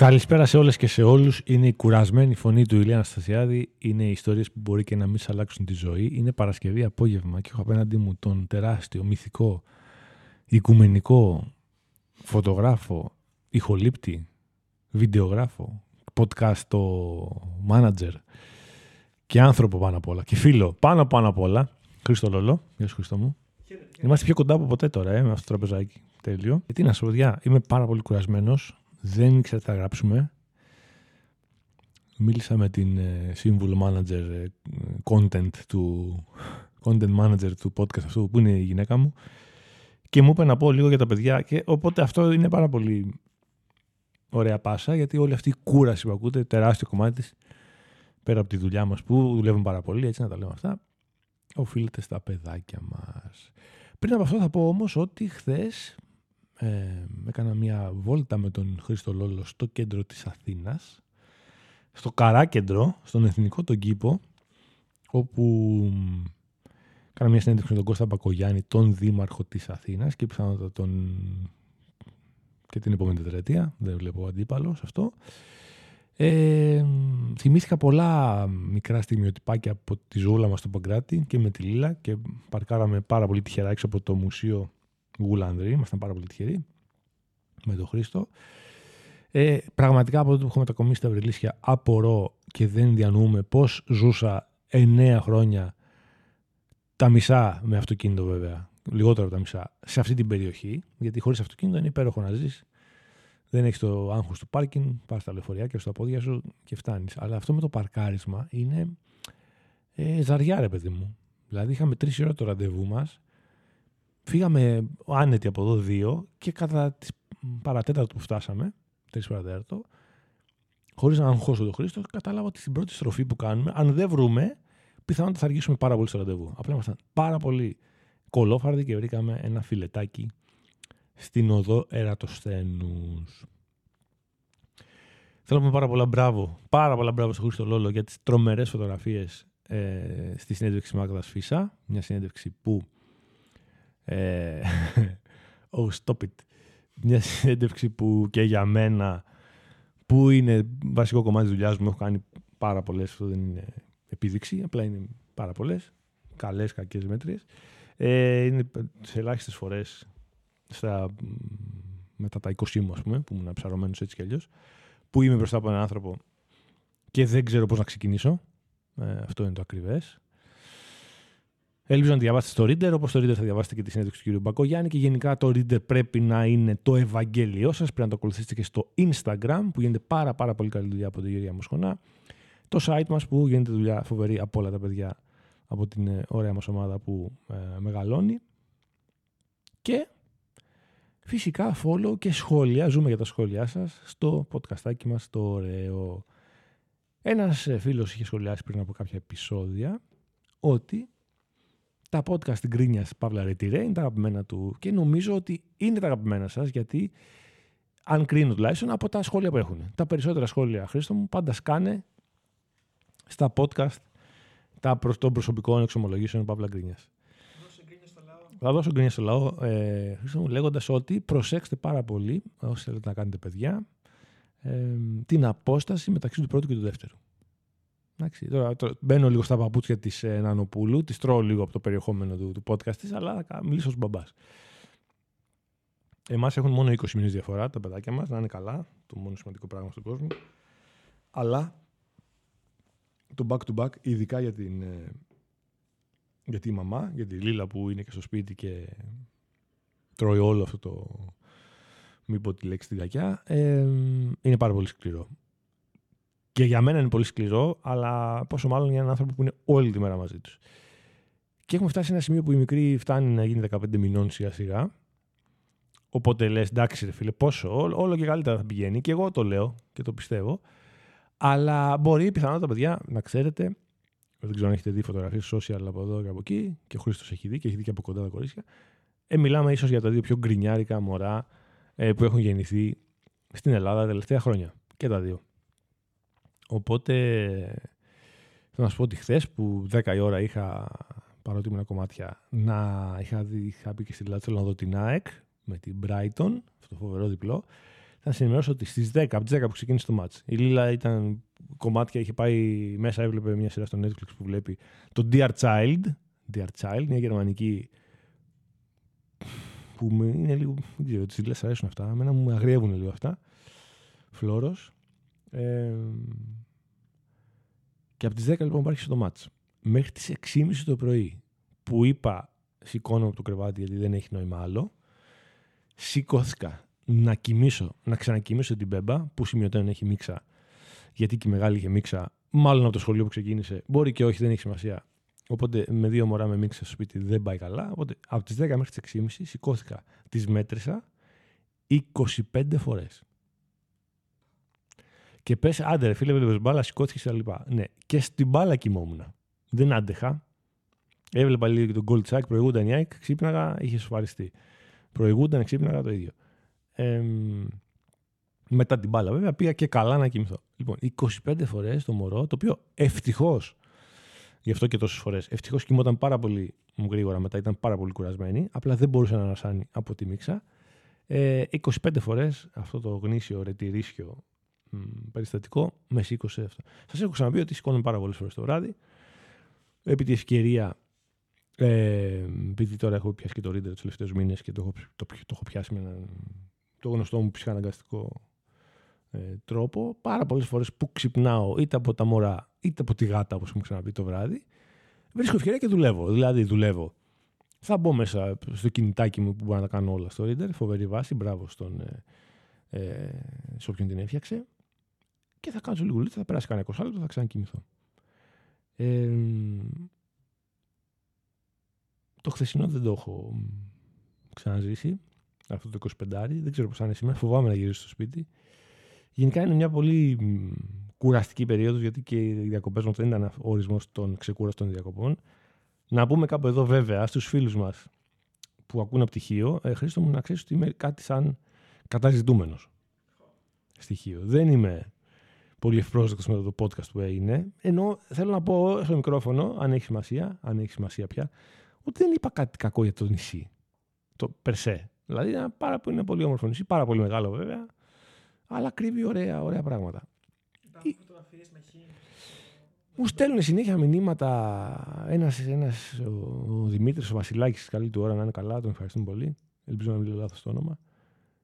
Καλησπέρα σε όλες και σε όλους. Είναι η κουρασμένη φωνή του Ηλία Αναστασιάδη. Είναι οι ιστορίες που μπορεί και να μην σε αλλάξουν τη ζωή. Είναι Παρασκευή απόγευμα και έχω απέναντί μου τον τεράστιο, μυθικό, οικουμενικό, φωτογράφο, ηχολήπτη, βιντεογράφο, podcast manager και άνθρωπο πάνω απ' όλα και φίλο πάνω πάνω απ' όλα. Χρήστο Λολό. Γεια σου Χρήστο μου. Είμαστε πιο κοντά από ποτέ τώρα, ε, με αυτό το τραπεζάκι. Τέλειο. Γιατί να σου πω, είμαι πάρα πολύ κουρασμένος. Δεν ήξερα τι θα γράψουμε. Μίλησα με την ε, σύμβουλο manager ε, content του content manager του podcast αυτού που είναι η γυναίκα μου και μου είπε να πω λίγο για τα παιδιά και οπότε αυτό είναι πάρα πολύ ωραία πάσα γιατί όλη αυτή η κούραση που ακούτε, τεράστιο κομμάτι της, πέρα από τη δουλειά μας που δουλεύουν πάρα πολύ, έτσι να τα λέμε αυτά, οφείλεται στα παιδάκια μας. Πριν από αυτό θα πω όμως ότι χθες ε, έκανα μια βόλτα με τον Χρήστο Λόλο στο κέντρο της Αθήνας, στο Καράκεντρο, στον Εθνικό τον Κήπο, όπου κάνα μια συνέντευξη με τον Κώστα Μπακογιάννη, τον Δήμαρχο της Αθήνας και πιθανότατα τον... και την επόμενη τετραετία, δεν βλέπω αντίπαλο σε αυτό. Ε, θυμήθηκα πολλά μικρά στιγμιοτυπάκια από τη ζούλα μας στο Παγκράτη και με τη Λίλα και παρκάραμε πάρα πολύ τυχερά έξω από το Μουσείο Γουλανδρή, ήμασταν πάρα πολύ τυχεροί με τον Χρήστο. Ε, πραγματικά από τότε που έχω μετακομίσει στα Βρυλίσια απορώ και δεν διανοούμε πώς ζούσα εννέα χρόνια τα μισά με αυτοκίνητο βέβαια, λιγότερο από τα μισά, σε αυτή την περιοχή, γιατί χωρίς αυτοκίνητο είναι υπέροχο να ζεις. Δεν έχεις το άγχος του πάρκινγκ, πας στα λεωφορεία και στα πόδια σου και φτάνεις. Αλλά αυτό με το παρκάρισμα είναι ε, ζαριά ρε παιδί μου. Δηλαδή είχαμε τρεις ώρα το ραντεβού μας Φύγαμε άνετοι από εδώ δύο και κατά τις παρατέταρτο που φτάσαμε, τρεις παρατέταρτο, χωρίς να αγχώσω τον Χρήστο, κατάλαβα ότι στην πρώτη στροφή που κάνουμε, αν δεν βρούμε, πιθανότατα θα αργήσουμε πάρα πολύ στο ραντεβού. Απλά ήμασταν πάρα πολύ κολόφαρδοι και βρήκαμε ένα φιλετάκι στην οδό Ερατοσθένους. Θέλω να πούμε πάρα πολλά μπράβο, πάρα πολλά μπράβο στο Χρήστο Λόλο για τις τρομερές φωτογραφίες ε, στη συνέντευξη Μάγδας Φίσα, μια συνέντευξη που ε, oh, stop it. Μια συνέντευξη που και για μένα, που είναι βασικό κομμάτι της δουλειάς μου, έχω κάνει πάρα πολλές, αυτό δεν είναι επίδειξη, απλά είναι πάρα πολλές, καλές, κακές μέτριες. Ε, είναι σε ελάχιστες φορές, στα, μετά τα 20 μου, ας πούμε, που ήμουν ψαρωμένος έτσι κι αλλιώς, που είμαι μπροστά από έναν άνθρωπο και δεν ξέρω πώς να ξεκινήσω. Ε, αυτό είναι το ακριβές. Ελπίζω να διαβάσετε το Reader, όπως το Reader θα διαβάσετε και τη συνέντευξη του κ. Μπακογιάννη. Και γενικά το Reader πρέπει να είναι το Ευαγγέλιό σας. Πρέπει να το ακολουθήσετε και στο Instagram, που γίνεται πάρα, πάρα πολύ καλή δουλειά από την Γερία Μοσχονά. Το site μας που γίνεται δουλειά φοβερή από όλα τα παιδιά από την ε, ωραία μας ομάδα που ε, μεγαλώνει. Και φυσικά follow και σχόλια. Ζούμε για τα σχόλιά σας στο podcastάκι μας το ωραίο. Ένας ε, φίλος είχε σχολιάσει πριν από κάποια επεισόδια ότι τα podcast στην Κρίνια Παύλα Ρετυρέ είναι τα αγαπημένα του και νομίζω ότι είναι τα αγαπημένα σας γιατί αν κρίνω τουλάχιστον από τα σχόλια που έχουν. Τα περισσότερα σχόλια, Χρήστο μου, πάντα σκάνε στα podcast τα προ, των προσωπικών εξομολογήσεων Παύλα Γκρίνιας. Θα δώσω γκρίνια στο λαό, ε, Χρήστο μου, λέγοντας ότι προσέξτε πάρα πολύ, όσοι θέλετε να κάνετε παιδιά, ε, την απόσταση μεταξύ του πρώτου και του δεύτερου. Εντάξει, τώρα, τώρα μπαίνω λίγο στα παπούτσια της ε, Νανοπούλου, της τρώω λίγο από το περιεχόμενο του, του podcast της, αλλά θα μιλήσω ως μπαμπάς. Εμάς έχουν μόνο 20 μήνες διαφορά τα παιδάκια μας, να είναι καλά, το μόνο σημαντικό πράγμα στον κόσμο. Αλλά το back to back, ειδικά για την, ε, για τη μαμά, για τη Λίλα που είναι και στο σπίτι και τρώει όλο αυτό το. Μην πω τη λέξη την κακιά, ε, είναι πάρα πολύ σκληρό. Και για μένα είναι πολύ σκληρό, αλλά πόσο μάλλον για έναν άνθρωπο που είναι όλη τη μέρα μαζί τους. Και έχουμε φτάσει σε ένα σημείο που η μικρή φτάνει να γίνει 15 μηνών σιγά σιγά. Οπότε λες, εντάξει, ρε φίλε, πόσο, όλο, και καλύτερα θα πηγαίνει. Και εγώ το λέω και το πιστεύω. Αλλά μπορεί πιθανότατα, παιδιά, να ξέρετε, δεν ξέρω αν έχετε δει φωτογραφίες social από εδώ και από εκεί, και ο Χρήστος έχει δει και έχει δει και από κοντά τα κορίτσια. Ε, μιλάμε ίσως για τα δύο πιο γκρινιάρικα μωρά ε, που έχουν γεννηθεί στην Ελλάδα τα τελευταία χρόνια. Και τα δύο. Οπότε θέλω να σου πω ότι χθες που 10 η ώρα είχα παρότι ήμουν κομμάτια να είχα, δει, είχα πει και στη Ελλάδα θέλω να δω την ΑΕΚ με την Brighton, αυτό το φοβερό διπλό. θα σε ενημερώσω ότι στις 10 από τις 10 που ξεκίνησε το match, η Λίλα ήταν κομμάτια, είχε πάει μέσα, έβλεπε μια σειρά στο Netflix που βλέπει το Dear Child. Dear Child, μια γερμανική που είναι λίγο. Δεν ξέρω, τις Λίλα αρέσουν αυτά. Εμένα μου αγριεύουν λίγο αυτά. Φλόρος. Ε, και από τις 10 λοιπόν υπάρχει το match. Μέχρι τις 6.30 το πρωί που είπα σηκώνω από το κρεβάτι γιατί δεν έχει νόημα άλλο. Σηκώθηκα να κοιμήσω, να ξανακοιμήσω την μπέμπα που σημειωτέων έχει μίξα. Γιατί και η μεγάλη είχε μίξα, μάλλον από το σχολείο που ξεκίνησε. Μπορεί και όχι, δεν έχει σημασία. Οπότε με δύο μωρά με μίξα στο σπίτι δεν πάει καλά. Οπότε από τις 10 μέχρι τις 6.30 σηκώθηκα, τις μέτρησα 25 φορές. Και πες, άντε ρε φίλε, με μπάλα, σηκώθηκες και τα λοιπά. Ναι, και στην μπάλα κοιμόμουν. Δεν άντεχα. Έβλεπα λίγο και τον Gold Sack, προηγούνταν η ΑΕΚ, ξύπναγα, είχε σοφαριστεί. Προηγούνταν, ξύπναγα το ίδιο. Ε, μετά την μπάλα, βέβαια, πήγα και καλά να κοιμηθώ. Λοιπόν, 25 φορές το μωρό, το οποίο ευτυχώς, γι' αυτό και τόσες φορές, ευτυχώς κοιμόταν πάρα πολύ γρήγορα μετά, ήταν πάρα πολύ κουρασμένη, απλά δεν μπορούσε να ανασάνει από τη μίξα. Ε, 25 φορές αυτό το γνήσιο ρετηρίσιο περιστατικό με σήκωσε αυτό. Σας έχω ξαναπεί ότι σηκώνω πάρα πολλές φορές το βράδυ. Επί τη ευκαιρία ε, επειδή τώρα έχω πιάσει και το Reader τους τελευταίους μήνες και το έχω, το, το, έχω πιάσει με έναν το γνωστό μου ψυχαναγκαστικό ε, τρόπο, πάρα πολλές φορές που ξυπνάω είτε από τα μωρά είτε από τη γάτα, όπως μου ξαναπεί το βράδυ, βρίσκω ευκαιρία και δουλεύω. Δηλαδή, δουλεύω. Θα μπω μέσα στο κινητάκι μου που μπορώ να τα κάνω όλα στο Reader. Φοβερή βάση. Μπράβο στον, ε, ε, σε όποιον την έφτιαξε. Και θα κάνω λίγο θα περάσει κανένα 20 λεπτό, θα ξανακοιμηθώ. Ε, το χθεσινό δεν το έχω ξαναζήσει. Αυτό το 25 δεν ξέρω πώς θα είναι σήμερα. Φοβάμαι να γυρίσω στο σπίτι. Γενικά είναι μια πολύ κουραστική περίοδος γιατί και οι διακοπές μας δεν ήταν ο ορισμός των ξεκούραστων διακοπών. Να πούμε κάπου εδώ βέβαια στους φίλους μας που ακούν από πτυχίο, ε, Χρήστο μου να ξέρεις ότι είμαι κάτι σαν καταζητούμενος στοιχείο. Δεν είμαι πολύ ευπρόσδεκτος με το podcast που έγινε. Ενώ θέλω να πω στο μικρόφωνο, αν έχει σημασία, αν έχει σημασία πια, ότι δεν είπα κάτι κακό για το νησί. Το περσέ. Δηλαδή είναι, πάρα, είναι πολύ όμορφο νησί, πάρα πολύ μεγάλο βέβαια, αλλά κρύβει ωραία, ωραία πράγματα. Μου στέλνουν συνέχεια μηνύματα ένας, ένας, ο Δημήτρης, ο Βασιλάκης, καλή του ώρα να είναι καλά, τον ευχαριστούμε πολύ. Ελπίζω να μην λέω λάθος το όνομα.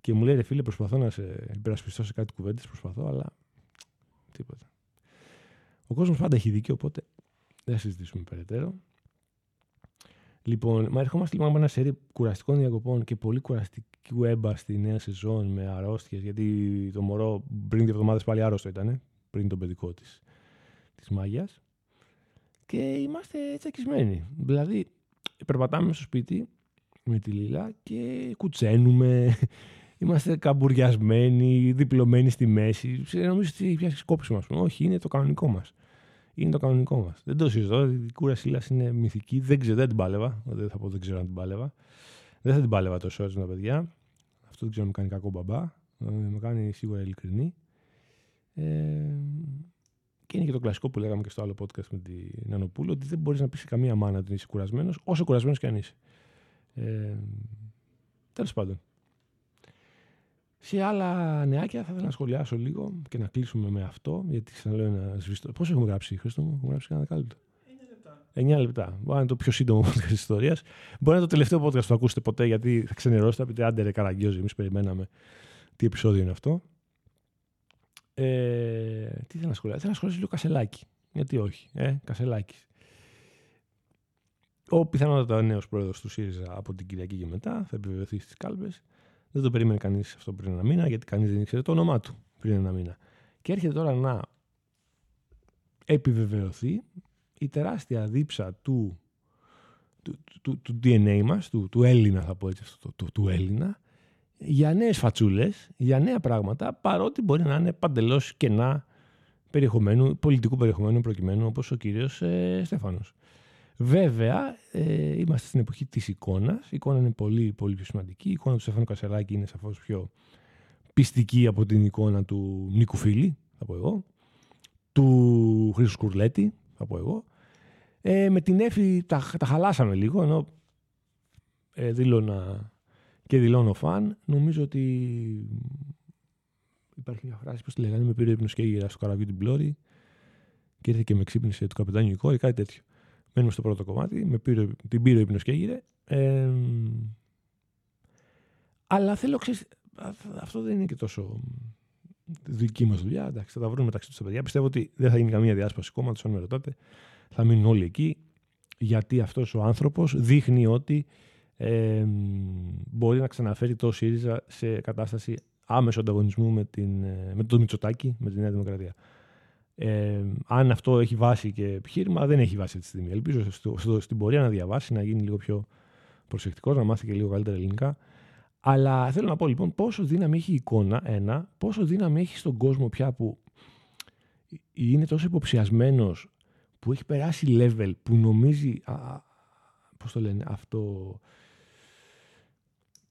Και μου λέει, ρε φίλε, προσπαθώ να σε υπερασπιστώ σε κάτι κουβέντες, προσπαθώ, αλλά τίποτα. Ο κόσμος πάντα έχει δίκιο, οπότε δεν θα συζητήσουμε περαιτέρω. Λοιπόν, μα ερχόμαστε λοιπόν από ένα σερί κουραστικών διακοπών και πολύ κουραστικού έμπα στη νέα σεζόν με αρρώστιες. Γιατί το μωρό πριν δύο εβδομάδες πάλι άρρωστο ήταν, πριν τον παιδικό της της μάγιας. Και είμαστε τσακισμένοι. Δηλαδή, περπατάμε στο σπίτι με τη Λίλα και κουτσένουμε. Είμαστε καμπουριασμένοι, διπλωμένοι στη μέση. Νομίζω ότι πιάσει κόψιμο, ας πούμε. Όχι, είναι το κανονικό μας είναι το κανονικό μας. Δεν το συζητώ. Η κούρα Σίλα είναι μυθική. Δεν ξέρω, δεν την πάλευα. Δεν θα πω δεν ξέρω αν την πάλευα. Δεν θα την πάλευα τόσο έτσι τα παιδιά. Αυτό δεν ξέρω αν μου κάνει κακό μπαμπά. Ε, με κάνει σίγουρα ειλικρινή. Ε, και είναι και το κλασικό που λέγαμε και στο άλλο podcast με την Ανοπούλου, ότι δεν μπορείς να πεις σε καμία μάνα ότι είσαι κουρασμένος, όσο κουρασμένος και αν είσαι. Ε, Τέλος πάντων. Σε άλλα νεάκια θα ήθελα να σχολιάσω λίγο και να κλείσουμε με αυτό, γιατί ξαναλέω ένα σβηστό. Πώ έχουμε γράψει, Χρήστο μου, έχουμε γράψει κανένα λεπτό. 9 λεπτά. Μπορεί να είναι το πιο σύντομο podcast της ιστορίας. Μπορεί να είναι το τελευταίο podcast που θα ακούσετε ποτέ, γιατί θα ξενερώσετε. Θα πείτε άντε ρε καραγκιόζη, εμείς περιμέναμε τι επεισόδιο είναι αυτό. Ε, τι θέλω να σχολιάσω; Θέλω να σχολιάσω λίγο κασελάκι. Γιατί όχι, ε, κασελάκι. Ο πιθανότατα νέος πρόεδρος του ΣΥΡΙΖΑ από την Κυριακή και μετά θα επιβεβαιωθεί στις κάλπες. Δεν το περίμενε κανείς αυτό πριν ένα μήνα, γιατί κανείς δεν ήξερε το όνομά του πριν ένα μήνα. Και έρχεται τώρα να επιβεβαιωθεί η τεράστια δίψα του, του, του, του DNA μας, του, του Έλληνα θα πω έτσι, του, του, του Έλληνα, για νέες φατσούλες, για νέα πράγματα, παρότι μπορεί να είναι παντελώς κενά περιεχομένου, πολιτικού περιεχομένου προκειμένου, όπως ο κύριος ε, Στέφανος. Βέβαια, ε, είμαστε στην εποχή της εικόνας. Η εικόνα είναι πολύ, πολύ πιο σημαντική. Η εικόνα του Στέφανου Κασελάκη είναι σαφώς πιο πιστική από την εικόνα του Νίκου Φίλη, θα πω εγώ, του Χρήσου Σκουρλέτη, θα πω εγώ. Ε, με την Εφη τα, τα χαλάσαμε λίγο, ενώ ε, δήλωνα και δηλώνω φαν. Νομίζω ότι υπάρχει μια φράση, πώς τη λέγανε, με πήρε ύπνο και γύρα στο καραβί την πλώρη και ήρθε και με ξύπνησε του καπετάνιου η κόρη, κάτι τέτοιο. Μένουμε στο πρώτο κομμάτι, με πήρε, την πήρε ύπνος και γύρε. Ε, αλλά θέλω, ξέρεις, αυτό δεν είναι και τόσο δική μας δουλειά. Εντάξει, θα τα βρούμε μεταξύ τους τα παιδιά. Πιστεύω ότι δεν θα γίνει καμία διάσπαση κόμματος, αν με ρωτάτε. Θα μείνουν όλοι εκεί. Γιατί αυτός ο άνθρωπος δείχνει ότι ε, μπορεί να ξαναφέρει το ΣΥΡΙΖΑ σε κατάσταση άμεσου ανταγωνισμού με, την, ε, με το Μητσοτάκι, με τη Νέα Δημοκρατία. Ε, αν αυτό έχει βάση και επιχείρημα, δεν έχει βάση αυτή τη στιγμή. Ελπίζω στο, στο, στην πορεία να διαβάσει, να γίνει λίγο πιο προσεκτικός, να μάθει και λίγο καλύτερα ελληνικά. Αλλά θέλω να πω λοιπόν πόσο δύναμη έχει η εικόνα, ένα, πόσο δύναμη έχει στον κόσμο πια που είναι τόσο υποψιασμένος, που έχει περάσει level, που νομίζει. Πώς το λένε, αυτό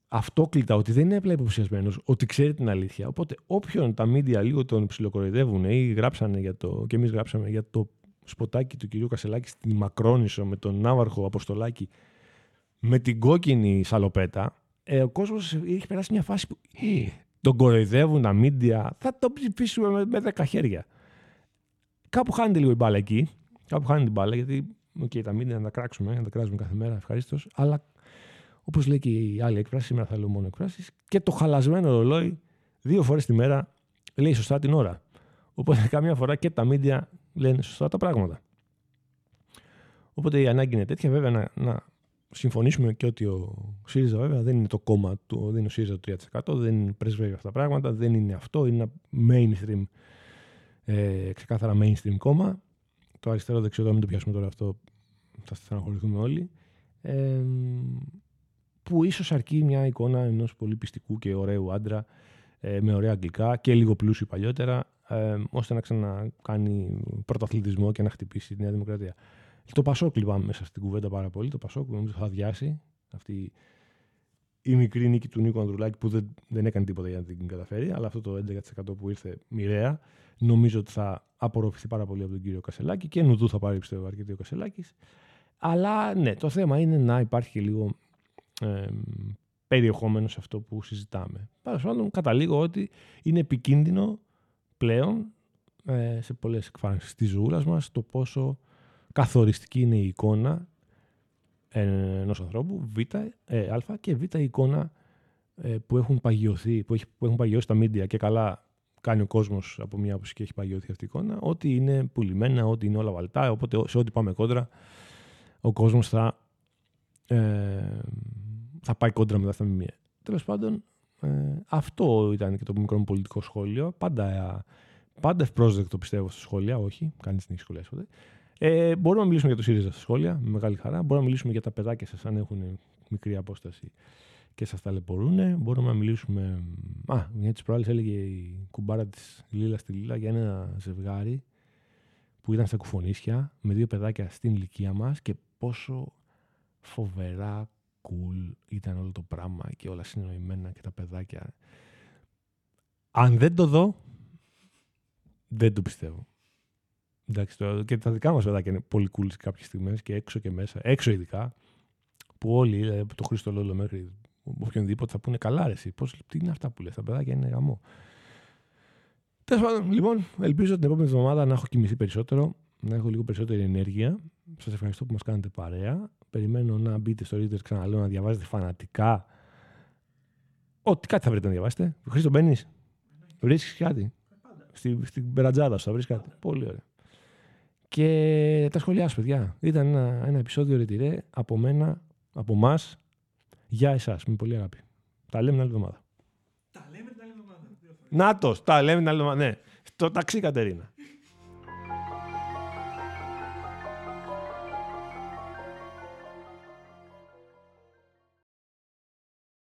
αυτόκλητα ότι δεν είναι απλά υποψιασμένος, ότι ξέρει την αλήθεια. Οπότε, όποιον τα μίντια λίγο τον ψιλοκοροϊδεύουν ή γράψανε για το, και εμείς γράψαμε για το σποτάκι του κυρίου Κασελάκη στην Μακρόνισο με τον Ναύαρχο Αποστολάκη με την κόκκινη σαλοπέτα, ε, ο κόσμος έχει περάσει μια φάση που ε, τον κοροϊδεύουν τα μίντια, θα τον ψηφίσουμε με, με δέκα χέρια. Κάπου χάνεται λίγο η μπάλα εκεί. Κάπου χάνεται την μπάλα γιατί okay, τα μίντια να τα κράξουμε, να τα κράζουμε κάθε μέρα ευχαρίστως. Αλλά Όπως λέει και η άλλη έκφραση, σήμερα θα λέω μόνο εκφράσεις, και το χαλασμένο ρολόι δύο φορές τη μέρα λέει σωστά την ώρα. Οπότε καμιά φορά και τα μίντια λένε σωστά τα πράγματα. Οπότε η ανάγκη είναι τέτοια, βέβαια, να, να συμφωνήσουμε και ότι ο ΣΥΡΙΖΑ βέβαια δεν είναι το κόμμα του, δεν είναι ο ΣΥΡΙΖΑ το 3%, δεν πρεσβεύει αυτά τα πράγματα, δεν είναι αυτό, είναι ένα mainstream, ε, ξεκάθαρα mainstream κόμμα. Το αριστερό δεξιό, μην το πιάσουμε τώρα αυτό, θα στεναχωρηθούμε όλοι. Ε, που ίσως αρκεί μια εικόνα ενός πολύ πιστικού και ωραίου άντρα ε, με ωραία αγγλικά και λίγο πλούσιο παλιότερα, ε, ώστε να ξανακάνει πρωταθλητισμό και να χτυπήσει τη Νέα Δημοκρατία. Το Πασόκ λοιπόν μέσα στην κουβέντα πάρα πολύ. Το Πασόκ νομίζω θα αδειάσει αυτή η μικρή νίκη του Νίκο Ανδρουλάκη που δεν, δεν έκανε τίποτα για να την καταφέρει, αλλά αυτό το 11% που ήρθε μοιραία νομίζω ότι θα απορροφηθεί πάρα πολύ από τον κύριο Κασελάκη και νουδού θα πάρει πιστεύω αρκετή ο Κασελάκης. Αλλά ναι, το θέμα είναι να υπάρχει και λίγο ε, περιεχόμενο σε αυτό που συζητάμε. Παρά πάντων, καταλήγω ότι είναι επικίνδυνο πλέον ε, σε πολλές εκφάνσεις της ζωούλας μας το πόσο καθοριστική είναι η εικόνα ενός ανθρώπου, β, ε, α και β η εικόνα ε, που έχουν παγιωθεί, που, έχει, που έχουν παγιώσει τα μίντια και καλά κάνει ο κόσμος από μια άποψη και έχει παγιωθεί αυτή η εικόνα, ότι είναι πουλημένα, ότι είναι όλα βαλτά. Οπότε σε ό,τι πάμε κόντρα, ο κόσμος θα ε, θα πάει κόντρα μετά στα μημία. Τέλος πάντων, ε, αυτό ήταν και το μικρό μου πολιτικό σχόλιο. Πάντα, πάντα ευπρόσδεκτο πιστεύω στα σχόλια. Όχι, κανείς δεν έχει σχολιάσει ποτέ. Ε, μπορούμε να μιλήσουμε για το ΣΥΡΙΖΑ στα σχόλια, με μεγάλη χαρά. Μπορούμε να μιλήσουμε για τα παιδάκια σας, αν έχουν μικρή απόσταση και σας ταλαιπωρούν. Μπορούμε να μιλήσουμε. Α, μια της προάλλης έλεγε η κουμπάρα της Λίλας στη Λίλα για ένα ζευγάρι που ήταν στα κουφονίσια με δύο παιδάκια στην ηλικία μας και πόσο φοβερά cool ήταν όλο το πράγμα και όλα συνοημένα και τα παιδάκια. Αν δεν το δω, δεν το πιστεύω. Εντάξει, το, και τα δικά μας παιδάκια είναι πολύ cool σε κάποιες στιγμές και έξω και μέσα. Έξω ειδικά, που όλοι, δηλαδή, το Χρήστο Λόλο μέχρι οποιονδήποτε θα πούνε καλά ρε εσύ, πώς, τι είναι αυτά που λες, τα παιδάκια είναι γαμό. Τέλος πάντων, λοιπόν, ελπίζω την επόμενη εβδομάδα να έχω κοιμηθεί περισσότερο, να έχω λίγο περισσότερη ενέργεια. Σας ευχαριστώ που μας κάνετε παρέα. Περιμένω να μπείτε στο Reader, ξαναλέω, να διαβάζετε φανατικά. Ό,τι κάτι θα βρείτε να διαβάσετε. Χρήστο, μπαίνεις; Βρίσκεις κάτι; Στη, στην περατζάδα σου θα βρεις κάτι. Πολύ ωραία. Και τα σχολιά σου, παιδιά. Ήταν ένα, ένα επεισόδιο ρετυρέ από μένα, από εμά, για εσάς. Με πολύ αγάπη. Τα λέμε την άλλη εβδομάδα. Τα λέμε την άλλη εβδομάδα. Νάτος, τα λέμε την άλλη εβδομάδα. Ναι. Στο ταξί, Κατερίνα.